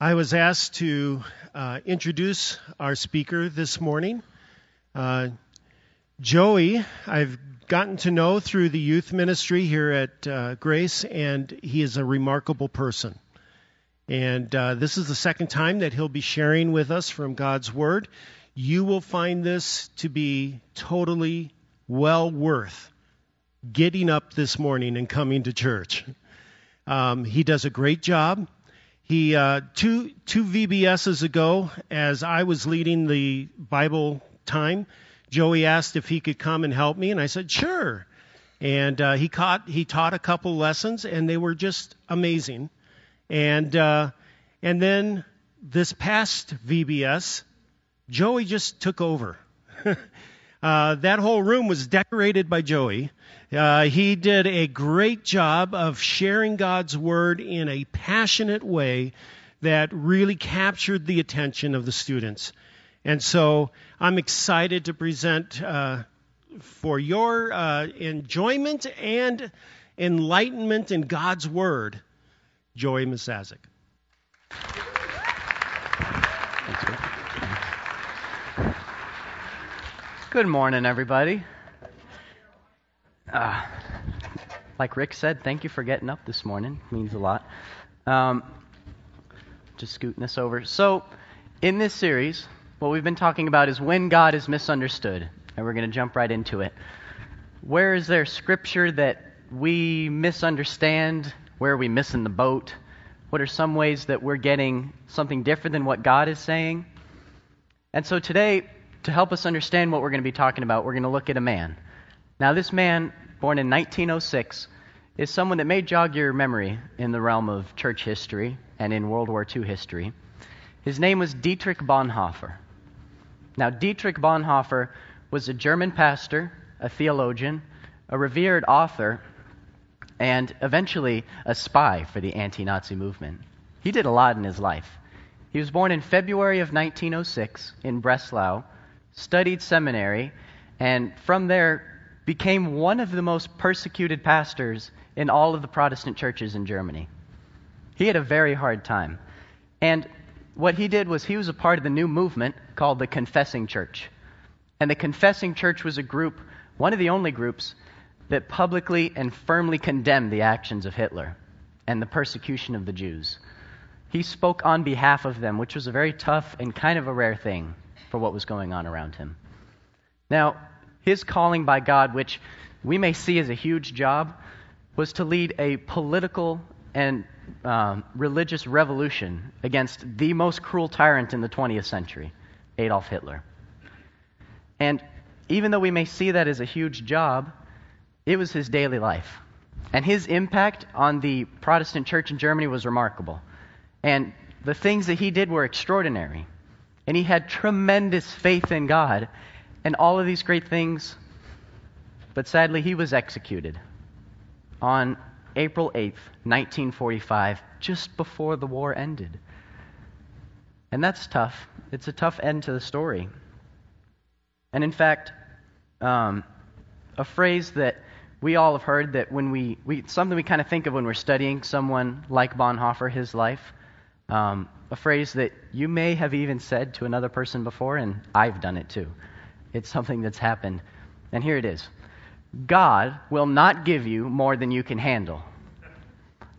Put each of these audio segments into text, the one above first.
I was asked to uh, introduce our speaker this morning. Uh, Joey, I've gotten to know through the youth ministry here at uh, Grace, and he is a remarkable person. And uh, this is the second time that he'll be sharing with us from God's Word. You will find this to be totally well worth getting up this morning and coming to church. Um, he does a great job. He uh, two two VBSs ago, as I was leading the Bible time, Joey asked if he could come and help me, and I said sure. And uh, he caught he taught a couple lessons, and they were just amazing. And uh, and then this past VBS, Joey just took over. uh, that whole room was decorated by Joey. Uh, he did a great job of sharing God's word in a passionate way that really captured the attention of the students. And so I'm excited to present uh, for your uh, enjoyment and enlightenment in God's word, Joey Masazik. Good morning, everybody. Uh, like Rick said, thank you for getting up this morning. Means a lot. Um, just scooting this over. So, in this series, what we've been talking about is when God is misunderstood, and we're going to jump right into it. Where is there scripture that we misunderstand? Where are we missing the boat? What are some ways that we're getting something different than what God is saying? And so today, to help us understand what we're going to be talking about, we're going to look at a man. Now, this man, born in 1906, is someone that may jog your memory in the realm of church history and in World War II history. His name was Dietrich Bonhoeffer. Now, Dietrich Bonhoeffer was a German pastor, a theologian, a revered author, and eventually a spy for the anti Nazi movement. He did a lot in his life. He was born in February of 1906 in Breslau, studied seminary, and from there became one of the most persecuted pastors in all of the Protestant churches in Germany. He had a very hard time. And what he did was he was a part of the new movement called the Confessing Church. And the Confessing Church was a group, one of the only groups, that publicly and firmly condemned the actions of Hitler and the persecution of the Jews. He spoke on behalf of them, which was a very tough and kind of a rare thing for what was going on around him. Now, his calling by God, which we may see as a huge job, was to lead a political and um, religious revolution against the most cruel tyrant in the 20th century, Adolf Hitler. And even though we may see that as a huge job, it was his daily life. And his impact on the Protestant church in Germany was remarkable. And the things that he did were extraordinary. And he had tremendous faith in God and all of these great things. But sadly, he was executed on April 8th, 1945, just before the war ended. And that's tough. It's a tough end to the story. And in fact, um, a phrase that we all have heard that when we, we something we kind of think of when we're studying someone like Bonhoeffer, his life, um, a phrase that you may have even said to another person before, and I've done it too. It's something that's happened. And here it is God will not give you more than you can handle.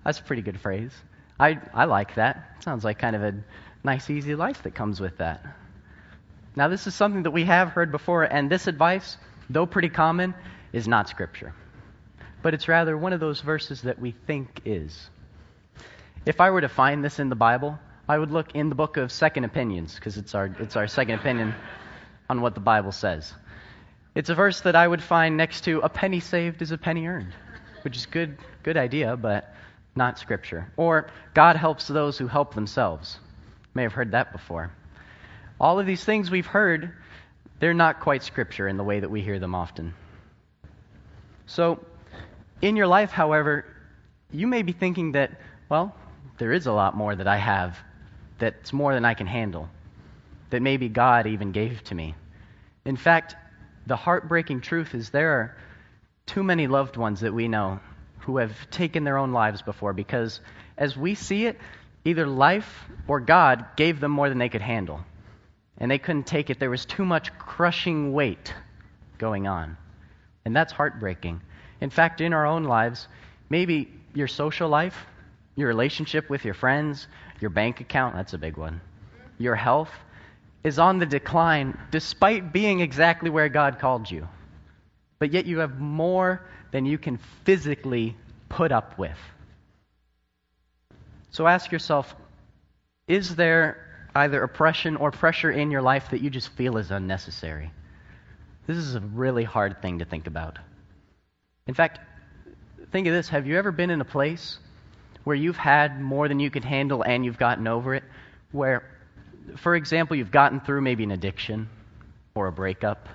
That's a pretty good phrase. I, I like that. Sounds like kind of a nice, easy life that comes with that. Now, this is something that we have heard before, and this advice, though pretty common, is not Scripture. But it's rather one of those verses that we think is. If I were to find this in the Bible, I would look in the book of Second Opinions, because it's our, it's our second opinion on what the Bible says. It's a verse that I would find next to a penny saved is a penny earned, which is good good idea, but not scripture. Or God helps those who help themselves. May have heard that before. All of these things we've heard, they're not quite scripture in the way that we hear them often. So, in your life, however, you may be thinking that, well, there is a lot more that I have that's more than I can handle that maybe God even gave to me. In fact, the heartbreaking truth is there are too many loved ones that we know who have taken their own lives before because, as we see it, either life or God gave them more than they could handle. And they couldn't take it. There was too much crushing weight going on. And that's heartbreaking. In fact, in our own lives, maybe your social life, your relationship with your friends, your bank account, that's a big one, your health is on the decline despite being exactly where God called you. But yet you have more than you can physically put up with. So ask yourself is there either oppression or pressure in your life that you just feel is unnecessary? This is a really hard thing to think about. In fact, think of this have you ever been in a place where you've had more than you could handle and you've gotten over it? Where, for example, you've gotten through maybe an addiction or a breakup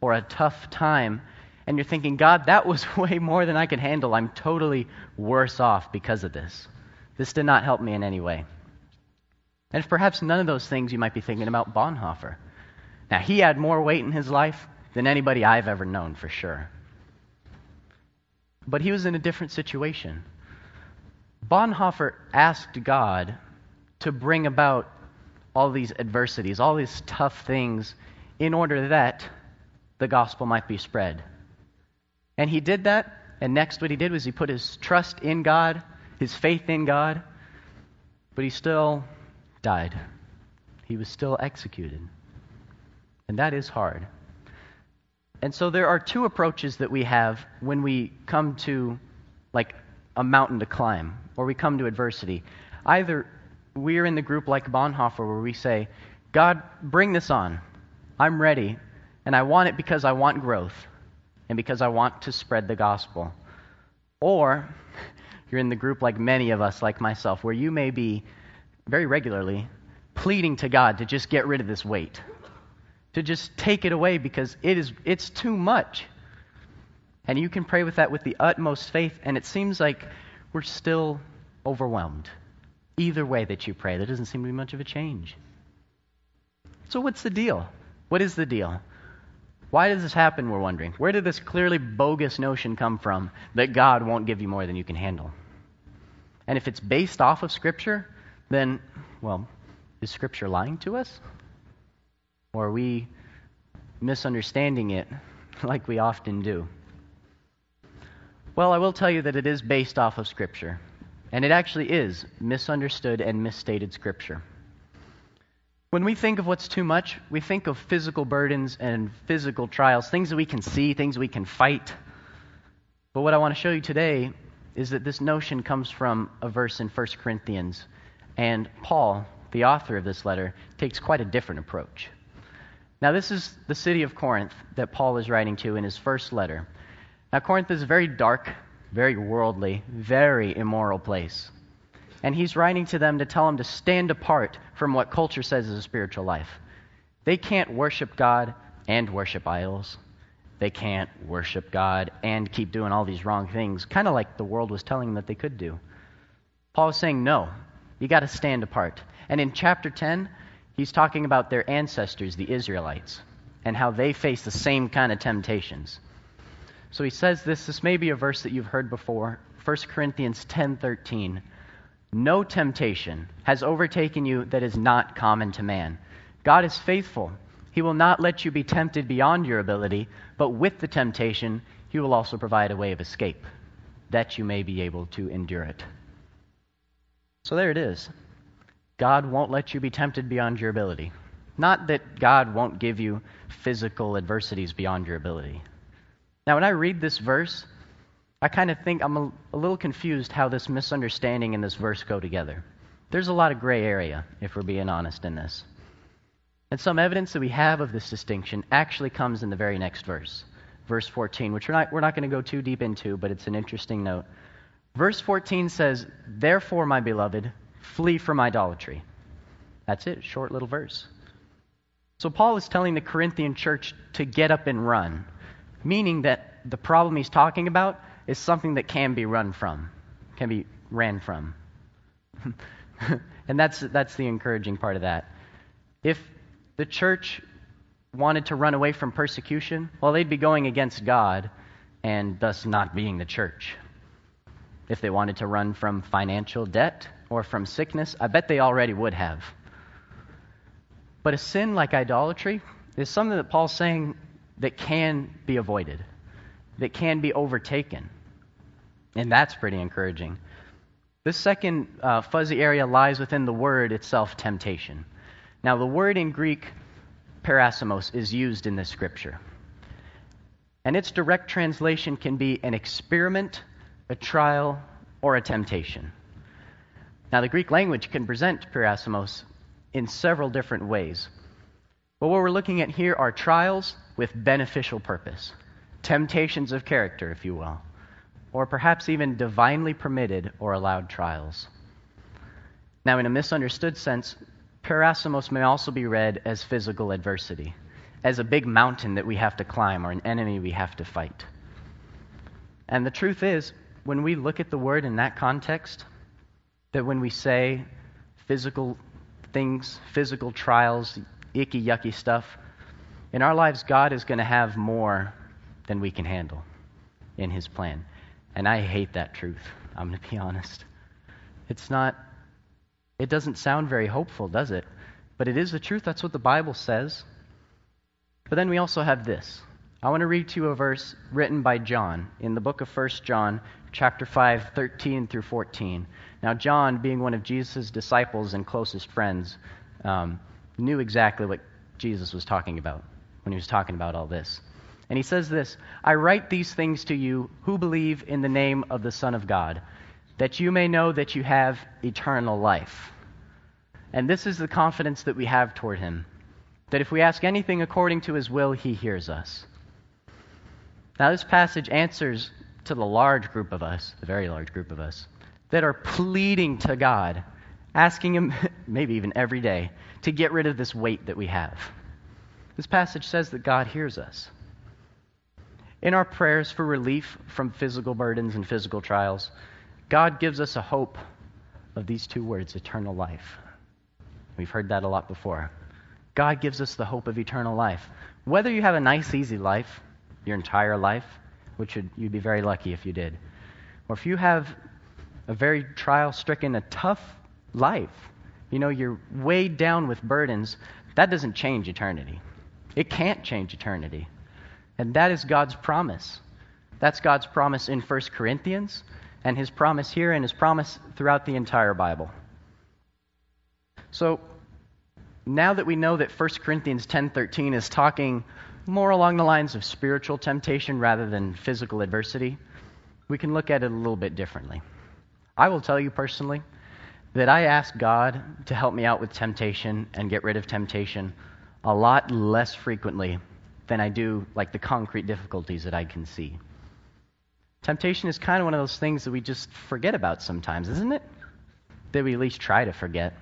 or a tough time and you're thinking, God, that was way more than I could handle. I'm totally worse off because of this. This did not help me in any way. And if perhaps none of those things, you might be thinking about Bonhoeffer. Now, he had more weight in his life than anybody I've ever known, for sure. But he was in a different situation. Bonhoeffer asked God to bring about all these adversities, all these tough things, in order that the gospel might be spread. And he did that, and next what he did was he put his trust in God, his faith in God, but he still died. He was still executed. And that is hard. And so there are two approaches that we have when we come to like a mountain to climb or we come to adversity. Either we're in the group like Bonhoeffer where we say, God, bring this on. I'm ready, and I want it because I want growth and because I want to spread the gospel. Or you're in the group like many of us, like myself, where you may be very regularly pleading to God to just get rid of this weight, to just take it away because it is it's too much. And you can pray with that with the utmost faith, and it seems like we're still overwhelmed. Either way that you pray, there doesn't seem to be much of a change. So, what's the deal? What is the deal? Why does this happen, we're wondering? Where did this clearly bogus notion come from that God won't give you more than you can handle? And if it's based off of Scripture, then, well, is Scripture lying to us? Or are we misunderstanding it like we often do? Well, I will tell you that it is based off of Scripture. And it actually is misunderstood and misstated Scripture. When we think of what's too much, we think of physical burdens and physical trials, things that we can see, things we can fight. But what I want to show you today is that this notion comes from a verse in 1 Corinthians. And Paul, the author of this letter, takes quite a different approach. Now, this is the city of Corinth that Paul is writing to in his first letter. Now, Corinth is a very dark, very worldly, very immoral place and he's writing to them to tell them to stand apart from what culture says is a spiritual life. They can't worship God and worship idols. They can't worship God and keep doing all these wrong things, kind of like the world was telling them that they could do. Paul is saying, no, you got to stand apart. And in chapter 10, he's talking about their ancestors, the Israelites, and how they face the same kind of temptations. So he says this, this may be a verse that you've heard before, 1 Corinthians 10:13. No temptation has overtaken you that is not common to man. God is faithful. He will not let you be tempted beyond your ability, but with the temptation, He will also provide a way of escape, that you may be able to endure it. So there it is. God won't let you be tempted beyond your ability. Not that God won't give you physical adversities beyond your ability. Now, when I read this verse, I kind of think I'm a, a, little confused how this misunderstanding and this verse go together. There's a lot of gray area, if we're being honest in this. And some evidence that we have of this distinction actually comes in the very next verse, verse 14, which we're not, we're not going to go too deep into, but it's an interesting note. Verse 14 says, Therefore, my beloved, flee from idolatry. That's it, short little verse. So Paul is telling the Corinthian church to get up and run, meaning that the problem he's talking about is something that can be run from, can be ran from. and that's, that's the encouraging part of that. If the church wanted to run away from persecution, well, they'd be going against God and thus not being the church. If they wanted to run from financial debt or from sickness, I bet they already would have. But a sin like idolatry is something that Paul's saying that can be avoided, that can be overtaken. And that's pretty encouraging. This second uh, fuzzy area lies within the word itself, temptation. Now, the word in Greek, peirasmos, is used in this scripture. And its direct translation can be an experiment, a trial, or a temptation. Now, the Greek language can present peirasmos in several different ways. But what we're looking at here are trials with beneficial purpose, temptations of character, if you will, or perhaps even divinely permitted or allowed trials. Now, in a misunderstood sense, peirasmos may also be read as physical adversity, as a big mountain that we have to climb or an enemy we have to fight. And the truth is, when we look at the word in that context, that when we say physical things, physical trials, icky, yucky stuff, in our lives, God is going to have more than we can handle in His plan. And I hate that truth. I'm going to be honest. It's not, it doesn't sound very hopeful, does it? But it is the truth. That's what the Bible says. But then we also have this. I want to read to you a verse written by John in the book of 1 John, chapter 5, 13 through 14. Now, John, being one of Jesus' disciples and closest friends, um, knew exactly what Jesus was talking about when he was talking about all this. And he says this I write these things to you who believe in the name of the Son of God, that you may know that you have eternal life. And this is the confidence that we have toward him that if we ask anything according to his will, he hears us. Now, this passage answers to the large group of us, the very large group of us, that are pleading to God, asking him, maybe even every day, to get rid of this weight that we have. This passage says that God hears us. In our prayers for relief from physical burdens and physical trials, God gives us a hope of these two words eternal life. We've heard that a lot before. God gives us the hope of eternal life. Whether you have a nice, easy life, your entire life, which would, you'd be very lucky if you did, or if you have a very trial stricken, a tough life, you know, you're weighed down with burdens, that doesn't change eternity. It can't change eternity. And that is God's promise. That's God's promise in 1 Corinthians, and his promise here, and his promise throughout the entire Bible. So, now that we know that 1 Corinthians 10:13 is talking more along the lines of spiritual temptation rather than physical adversity, we can look at it a little bit differently. I will tell you personally that I ask God to help me out with temptation and get rid of temptation a lot less frequently than I do like the concrete difficulties that I can see. Temptation is kind of one of those things that we just forget about sometimes, isn't it? That we at least try to forget.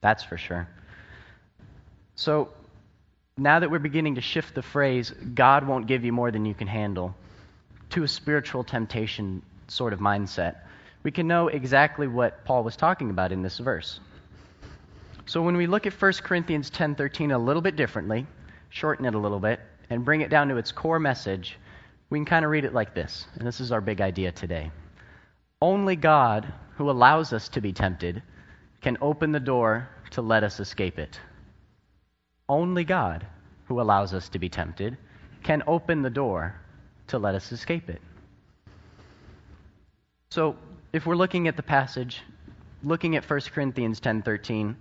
That's for sure. So, now that we're beginning to shift the phrase, God won't give you more than you can handle, to a spiritual temptation sort of mindset, we can know exactly what Paul was talking about in this verse. So when we look at 1 Corinthians 10:13 a little bit differently, shorten it a little bit and bring it down to its core message, we can kind of read it like this. And this is our big idea today. Only God, who allows us to be tempted, can open the door to let us escape it. Only God, who allows us to be tempted, can open the door to let us escape it. So, if we're looking at the passage, looking at 1 Corinthians 10:13,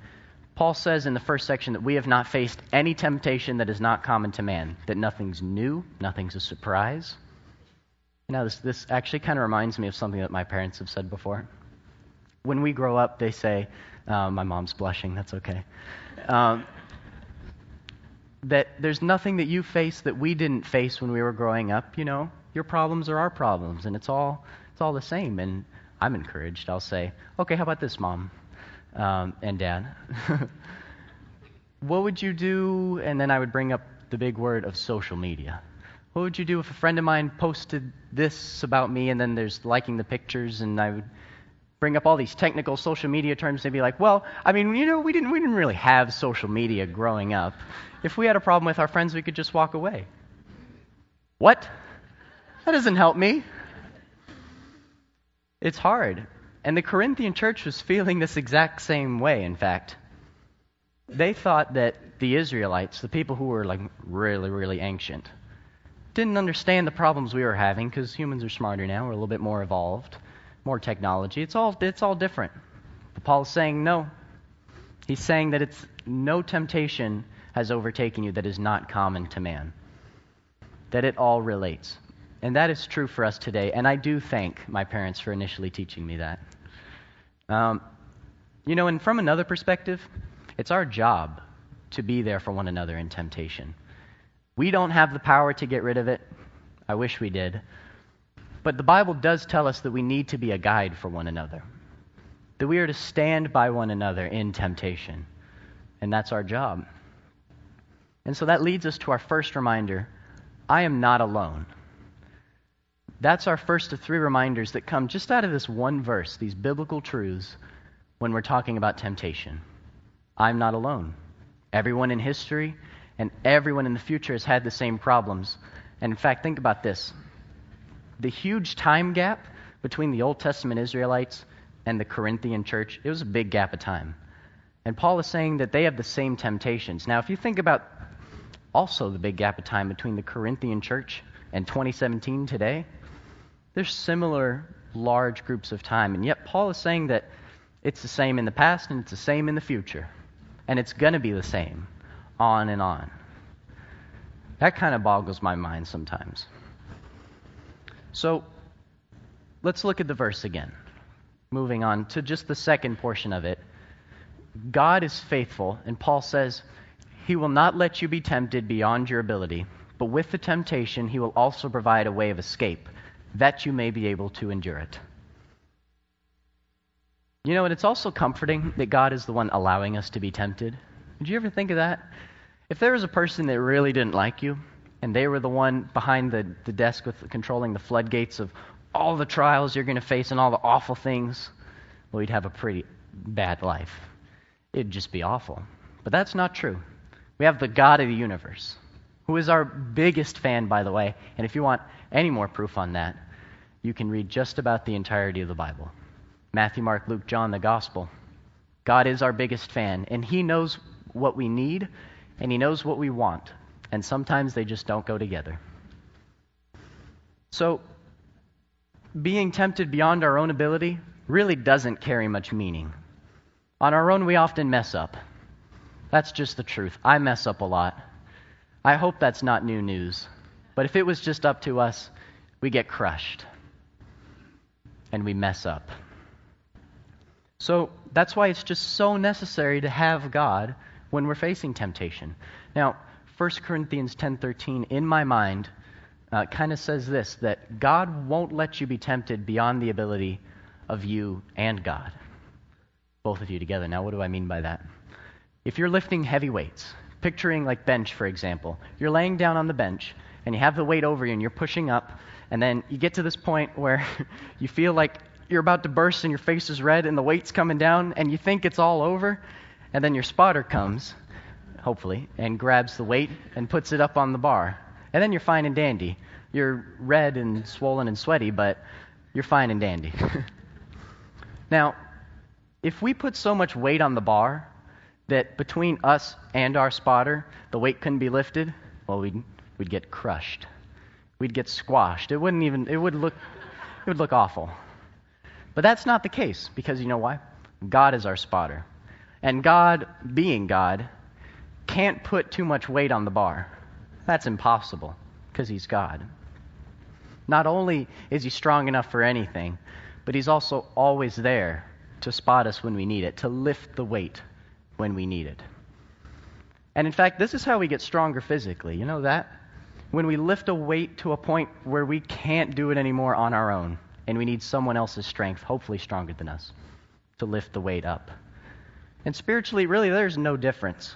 Paul says in the first section that we have not faced any temptation that is not common to man, that nothing's new, nothing's a surprise. Now, this, this actually kind of reminds me of something that my parents have said before. When we grow up, they say, uh, my mom's blushing, that's okay. Um, that there's nothing that you face that we didn't face when we were growing up, you know? Your problems are our problems, and it's all, it's all the same. And I'm encouraged. I'll say, okay, how about this, mom um, and dad? what would you do? And then I would bring up the big word of social media. What would you do if a friend of mine posted this about me and then there's liking the pictures and I would bring up all these technical social media terms, they'd be like, well, I mean, you know, we didn't, we didn't really have social media growing up. If we had a problem with our friends, we could just walk away. What? That doesn't help me. It's hard. And the Corinthian church was feeling this exact same way, in fact. They thought that the Israelites, the people who were like really, really ancient, didn't understand the problems we were having because humans are smarter now. We're a little bit more evolved, more technology. It's all, it's all different. But Paul is saying no. He's saying that it's no temptation has overtaken you that is not common to man, that it all relates. And that is true for us today. And I do thank my parents for initially teaching me that. Um, you know, and from another perspective, it's our job to be there for one another in temptation. We don't have the power to get rid of it. I wish we did. But the Bible does tell us that we need to be a guide for one another, that we are to stand by one another in temptation. And that's our job. And so that leads us to our first reminder I am not alone. That's our first of three reminders that come just out of this one verse, these biblical truths, when we're talking about temptation. I'm not alone. Everyone in history and everyone in the future has had the same problems. And in fact, think about this the huge time gap between the Old Testament Israelites and the Corinthian church, it was a big gap of time. And Paul is saying that they have the same temptations. Now, if you think about also the big gap of time between the Corinthian church and 2017 today, there's similar large groups of time. And yet, Paul is saying that it's the same in the past and it's the same in the future. And it's going to be the same on and on. That kind of boggles my mind sometimes. So, let's look at the verse again. Moving on to just the second portion of it. God is faithful, and Paul says, He will not let you be tempted beyond your ability, but with the temptation, He will also provide a way of escape that you may be able to endure it. You know, and it's also comforting that God is the one allowing us to be tempted. Did you ever think of that? If there was a person that really didn't like you, and they were the one behind the, the desk with controlling the floodgates of all the trials you're going to face and all the awful things, well, you'd have a pretty bad life. It'd just be awful. But that's not true. We have the God of the universe, who is our biggest fan, by the way. And if you want any more proof on that, you can read just about the entirety of the Bible Matthew, Mark, Luke, John, the Gospel. God is our biggest fan, and He knows what we need, and He knows what we want. And sometimes they just don't go together. So, being tempted beyond our own ability really doesn't carry much meaning. On our own, we often mess up. That's just the truth. I mess up a lot. I hope that's not new news. But if it was just up to us, we get crushed and we mess up. So that's why it's just so necessary to have God when we're facing temptation. Now, 1 Corinthians 10:13 in my mind uh, kind of says this that God won't let you be tempted beyond the ability of you and God. Both of you together. Now, what do I mean by that? If you're lifting heavy weights, picturing like bench, for example, you're laying down on the bench and you have the weight over you and you're pushing up, and then you get to this point where you feel like you're about to burst and your face is red and the weight's coming down and you think it's all over, and then your spotter comes, hopefully, and grabs the weight and puts it up on the bar. And then you're fine and dandy. You're red and swollen and sweaty, but you're fine and dandy. now, if we put so much weight on the bar that between us and our spotter, the weight couldn't be lifted, well, we'd we'd get crushed. We'd get squashed. It wouldn't even it would look it would look awful. But that's not the case because you know why? God is our spotter. And God, being God, can't put too much weight on the bar. That's impossible because he's God. Not only is he strong enough for anything, but he's also always there to spot us when we need it, to lift the weight when we need it. And in fact, this is how we get stronger physically. You know that? when we lift a weight to a point where we can't do it anymore on our own, and we need someone else's strength, hopefully stronger than us, to lift the weight up. And spiritually, really, there's no difference.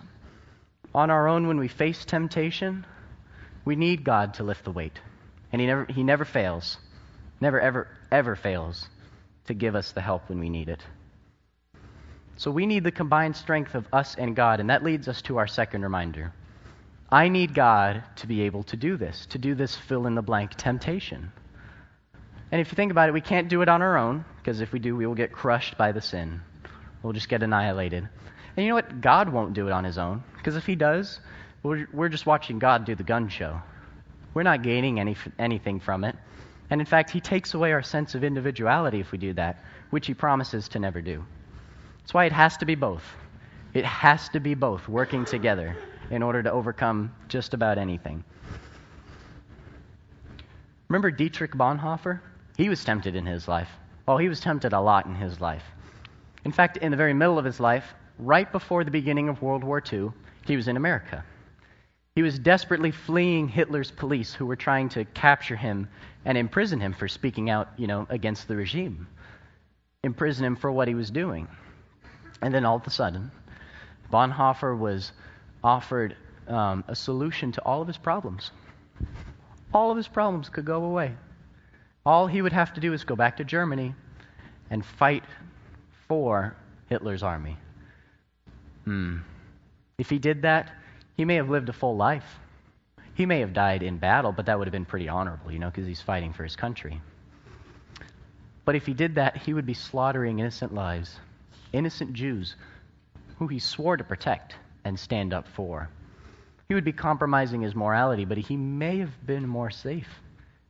On our own, when we face temptation, we need God to lift the weight. And He never, he never fails, never, ever, ever fails to give us the help when we need it. So we need the combined strength of us and God, and that leads us to our second reminder. I need God to be able to do this, to do this fill in the blank temptation. And if you think about it, we can't do it on our own, because if we do, we will get crushed by the sin. We'll just get annihilated. And you know what? God won't do it on his own, because if he does, we're, we're just watching God do the gun show. We're not gaining any, anything from it. And in fact, he takes away our sense of individuality if we do that, which he promises to never do. That's why it has to be both. It has to be both working together in order to overcome just about anything. Remember Dietrich Bonhoeffer? He was tempted in his life. Oh, he was tempted a lot in his life. In fact, in the very middle of his life, right before the beginning of World War II, he was in America. He was desperately fleeing Hitler's police who were trying to capture him and imprison him for speaking out, you know, against the regime. Imprison him for what he was doing. And then all of a sudden, Bonhoeffer was offered um, a solution to all of his problems. All of his problems could go away. All he would have to do is go back to Germany and fight for Hitler's army. Hmm. If he did that, he may have lived a full life. He may have died in battle, but that would have been pretty honorable, you know, because he's fighting for his country. But if he did that, he would be slaughtering innocent lives, innocent Jews who he swore to protect and stand up for. He would be compromising his morality, but he may have been more safe,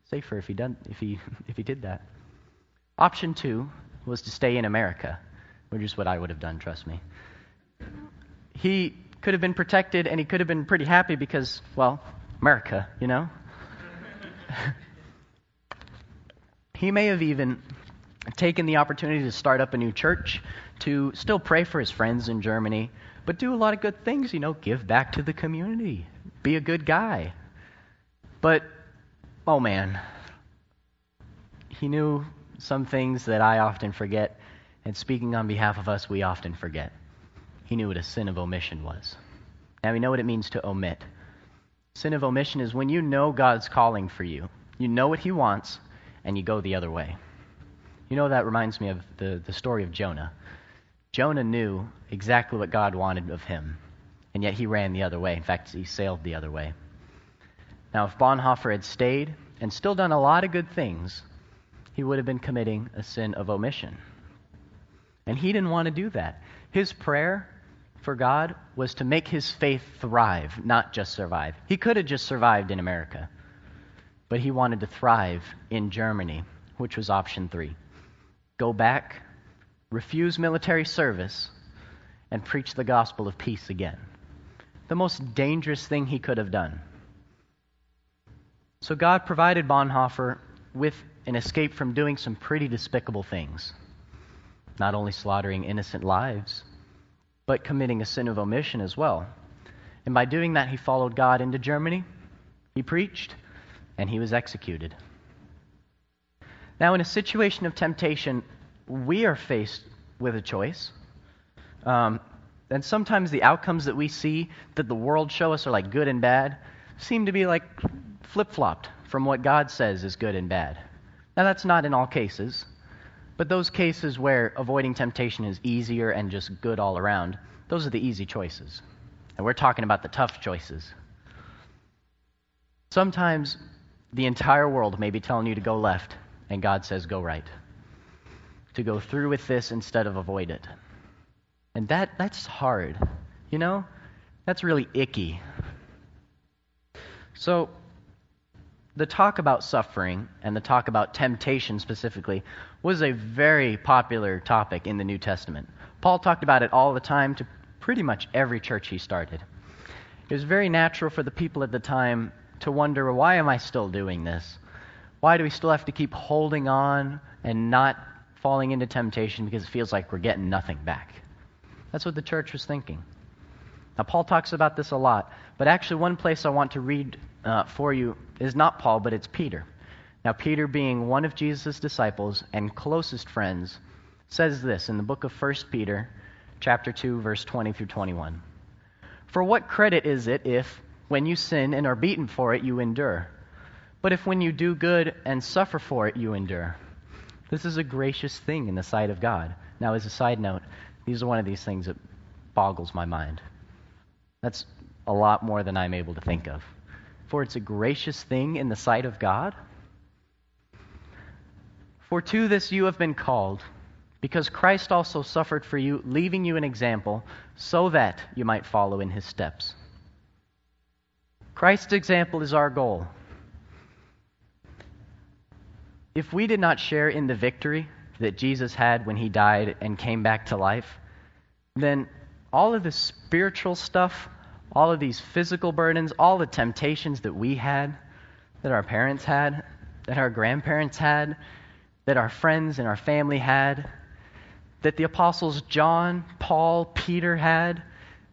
safer if he done if he if he did that. Option two was to stay in America, which is what I would have done. Trust me. He could have been protected, and he could have been pretty happy because, well, America, you know. he may have even taken the opportunity to start up a new church, to still pray for his friends in Germany, but do a lot of good things, you know, give back to the community, be a good guy. But, oh man, he knew some things that I often forget, and speaking on behalf of us, we often forget. He knew what a sin of omission was. Now we know what it means to omit. Sin of omission is when you know God's calling for you, you know what He wants, and you go the other way. You know, that reminds me of the, the story of Jonah. Jonah knew exactly what God wanted of him, and yet he ran the other way. In fact, he sailed the other way. Now, if Bonhoeffer had stayed and still done a lot of good things, he would have been committing a sin of omission. And he didn't want to do that. His prayer for God was to make his faith thrive, not just survive. He could have just survived in America, but he wanted to thrive in Germany, which was option three. Go back refuse military service, and preach the gospel of peace again. The most dangerous thing he could have done. So God provided Bonhoeffer with an escape from doing some pretty despicable things. Not only slaughtering innocent lives, but committing a sin of omission as well. And by doing that, he followed God into Germany, he preached, and he was executed. Now, in a situation of temptation, we are faced with a choice. Um, and sometimes the outcomes that we see that the world show us are like good and bad seem to be like flip flopped from what God says is good and bad. Now, that's not in all cases, but those cases where avoiding temptation is easier and just good all around, those are the easy choices. And we're talking about the tough choices. Sometimes the entire world may be telling you to go left, and God says go right to go through with this instead of avoid it. And that, that's hard. You know? That's really icky. So, the talk about suffering and the talk about temptation specifically was a very popular topic in the New Testament. Paul talked about it all the time to pretty much every church he started. It was very natural for the people at the time to wonder why am I still doing this? Why do we still have to keep holding on and not falling into temptation because it feels like we're getting nothing back. That's what the church was thinking. Now, Paul talks about this a lot, but actually, one place I want to read uh, for you is not Paul, but it's Peter. Now, Peter, being one of Jesus' disciples and closest friends, says this in the book of 1 Peter, chapter 2, verse 20 through 21. For what credit is it if, when you sin and are beaten for it, you endure? But if when you do good and suffer for it, you endure? This is a gracious thing in the sight of God. Now, as a side note, these are one of these things that boggles my mind. That's a lot more than I'm able to think of. For it's a gracious thing in the sight of God. For to this you have been called, because Christ also suffered for you, leaving you an example, so that you might follow in his steps. Christ's example is our goal. If we did not share in the victory that Jesus had when he died and came back to life, then all of the spiritual stuff, all of these physical burdens, all the temptations that we had, that our parents had, that our grandparents had, that our friends and our family had, that the apostles John, Paul, Peter had,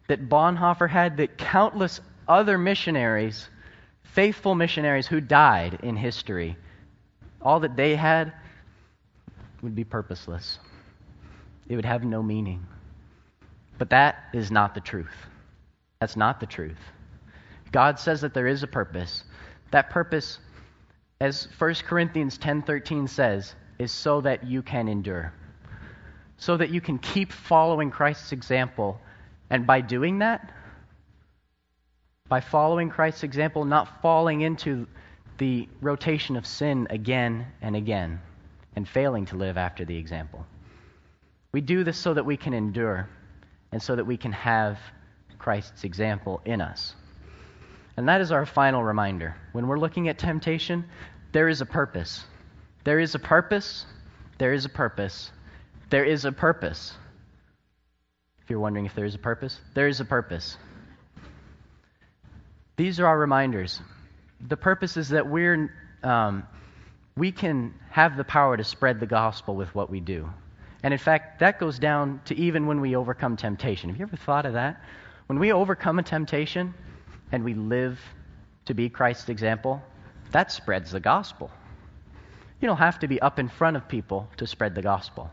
that Bonhoeffer had, that countless other missionaries, faithful missionaries who died in history, all that they had would be purposeless. It would have no meaning. But that is not the truth. That's not the truth. God says that there is a purpose. That purpose, as 1 Corinthians 10:13 says, is so that you can endure. So that you can keep following Christ's example. And by doing that, by following Christ's example, not falling into the rotation of sin again and again and failing to live after the example. We do this so that we can endure and so that we can have Christ's example in us. And that is our final reminder. When we're looking at temptation, there is a purpose. There is a purpose. There is a purpose. There is a purpose. If you're wondering if there is a purpose, there is a purpose. These are our reminders. The purpose is that we're, um, we can have the power to spread the gospel with what we do. And in fact, that goes down to even when we overcome temptation. Have you ever thought of that? When we overcome a temptation and we live to be Christ's example, that spreads the gospel. You don't have to be up in front of people to spread the gospel.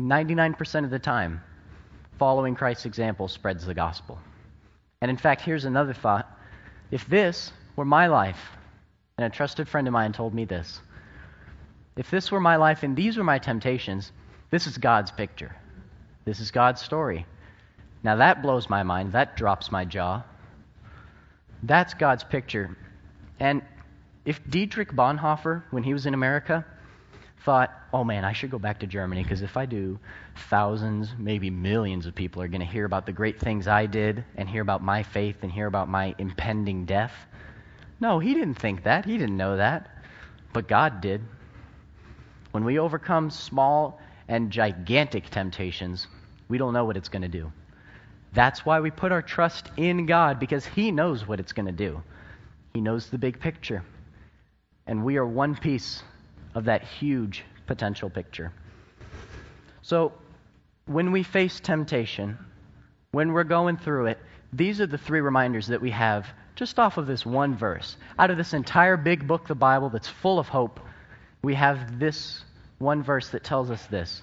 99% of the time, following Christ's example spreads the gospel. And in fact, here's another thought. If this were my life, and a trusted friend of mine told me this if this were my life and these were my temptations, this is God's picture. This is God's story. Now that blows my mind. That drops my jaw. That's God's picture. And if Dietrich Bonhoeffer, when he was in America, thought, oh man, I should go back to Germany because if I do, thousands, maybe millions of people are going to hear about the great things I did and hear about my faith and hear about my impending death. No, he didn't think that. He didn't know that. But God did. When we overcome small and gigantic temptations, we don't know what it's going to do. That's why we put our trust in God because He knows what it's going to do. He knows the big picture. And we are one piece of that huge potential picture. So, when we face temptation, when we're going through it, these are the three reminders that we have just off of this one verse. Out of this entire big book, the Bible, that's full of hope, we have this one verse that tells us this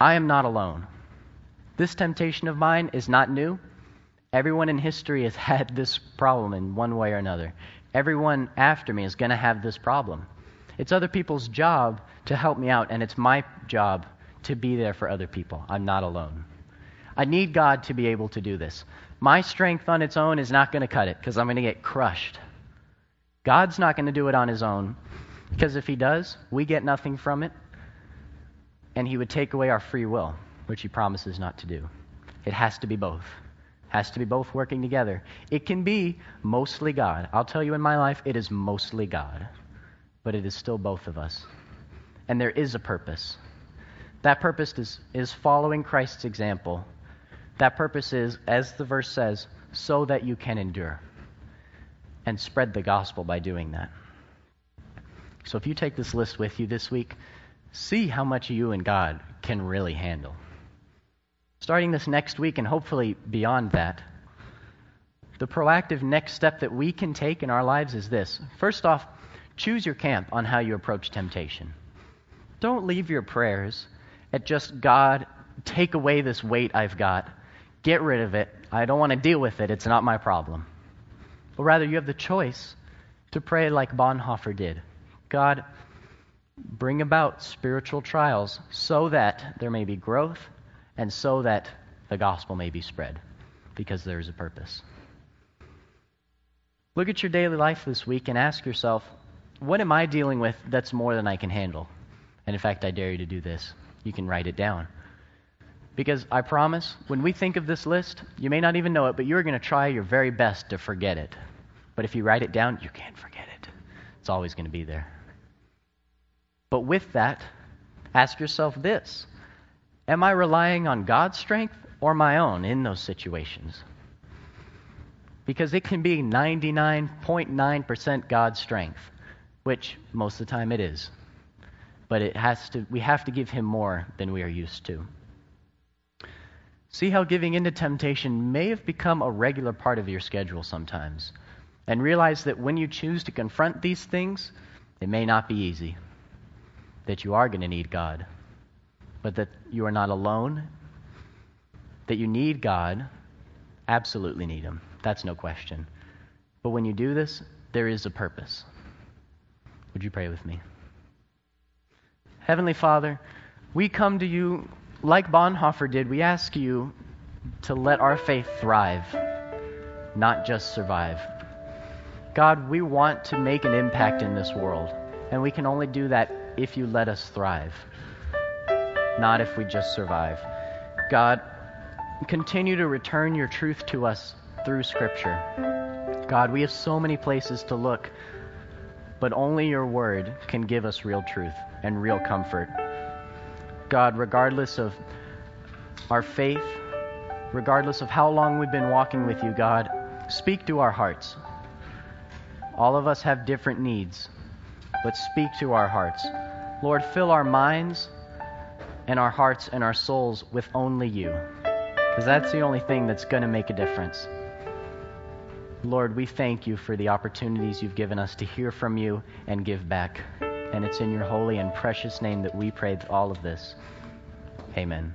I am not alone. This temptation of mine is not new. Everyone in history has had this problem in one way or another. Everyone after me is going to have this problem. It's other people's job to help me out, and it's my job to be there for other people. I'm not alone. I need God to be able to do this. My strength on its own is not going to cut it because I'm going to get crushed. God's not going to do it on his own because if he does, we get nothing from it, and he would take away our free will, which he promises not to do. It has to be both. It Has to be both working together. It can be mostly God. I'll tell you in my life, it is mostly God but it is still both of us. And there is a purpose. That purpose is, is following Christ's example. That purpose is, as the verse says, so that you can endure and spread the gospel by doing that. So if you take this list with you this week, see how much you and God can really handle. Starting this next week and hopefully beyond that, the proactive next step that we can take in our lives is this. First off, Choose your camp on how you approach temptation. Don't leave your prayers at just, God, take away this weight I've got. Get rid of it. I don't want to deal with it. It's not my problem. But rather, you have the choice to pray like Bonhoeffer did God, bring about spiritual trials so that there may be growth and so that the gospel may be spread because there is a purpose. Look at your daily life this week and ask yourself what am I dealing with that's more than I can handle? And in fact, I dare you to do this. You can write it down. Because I promise, when we think of this list, you may not even know it, but you're going to try your very best to forget it. But if you write it down, you can't forget it. It's always going to be there. But with that, ask yourself this Am I relying on God's strength or my own in those situations? Because it can be 99.9% God's strength, which most of the time it is. But it has to, we have to give Him more than we are used to. See how giving into temptation may have become a regular part of your schedule sometimes. And realize that when you choose to confront these things, it may not be easy. That you are going to need God. But that you are not alone. That you need God. Absolutely need Him. That's no question. But when you do this, there is a purpose. Would you pray with me? Heavenly Father, we come to you like Bonhoeffer did. We ask you to let our faith thrive, not just survive. God, we want to make an impact in this world, and we can only do that if you let us thrive, not if we just survive. God, continue to return your truth to us through Scripture. God, we have so many places to look, but only your word can give us real truth and real comfort. God, regardless of our faith, regardless of how long we've been walking with you, God, speak to our hearts. All of us have different needs, but speak to our hearts. Lord, fill our minds and our hearts and our souls with only you, because that's the only thing that's going to make a difference. Lord, we thank you for the opportunities you've given us to hear from you and give back. And it's in your holy and precious name that we pray all of this. Amen.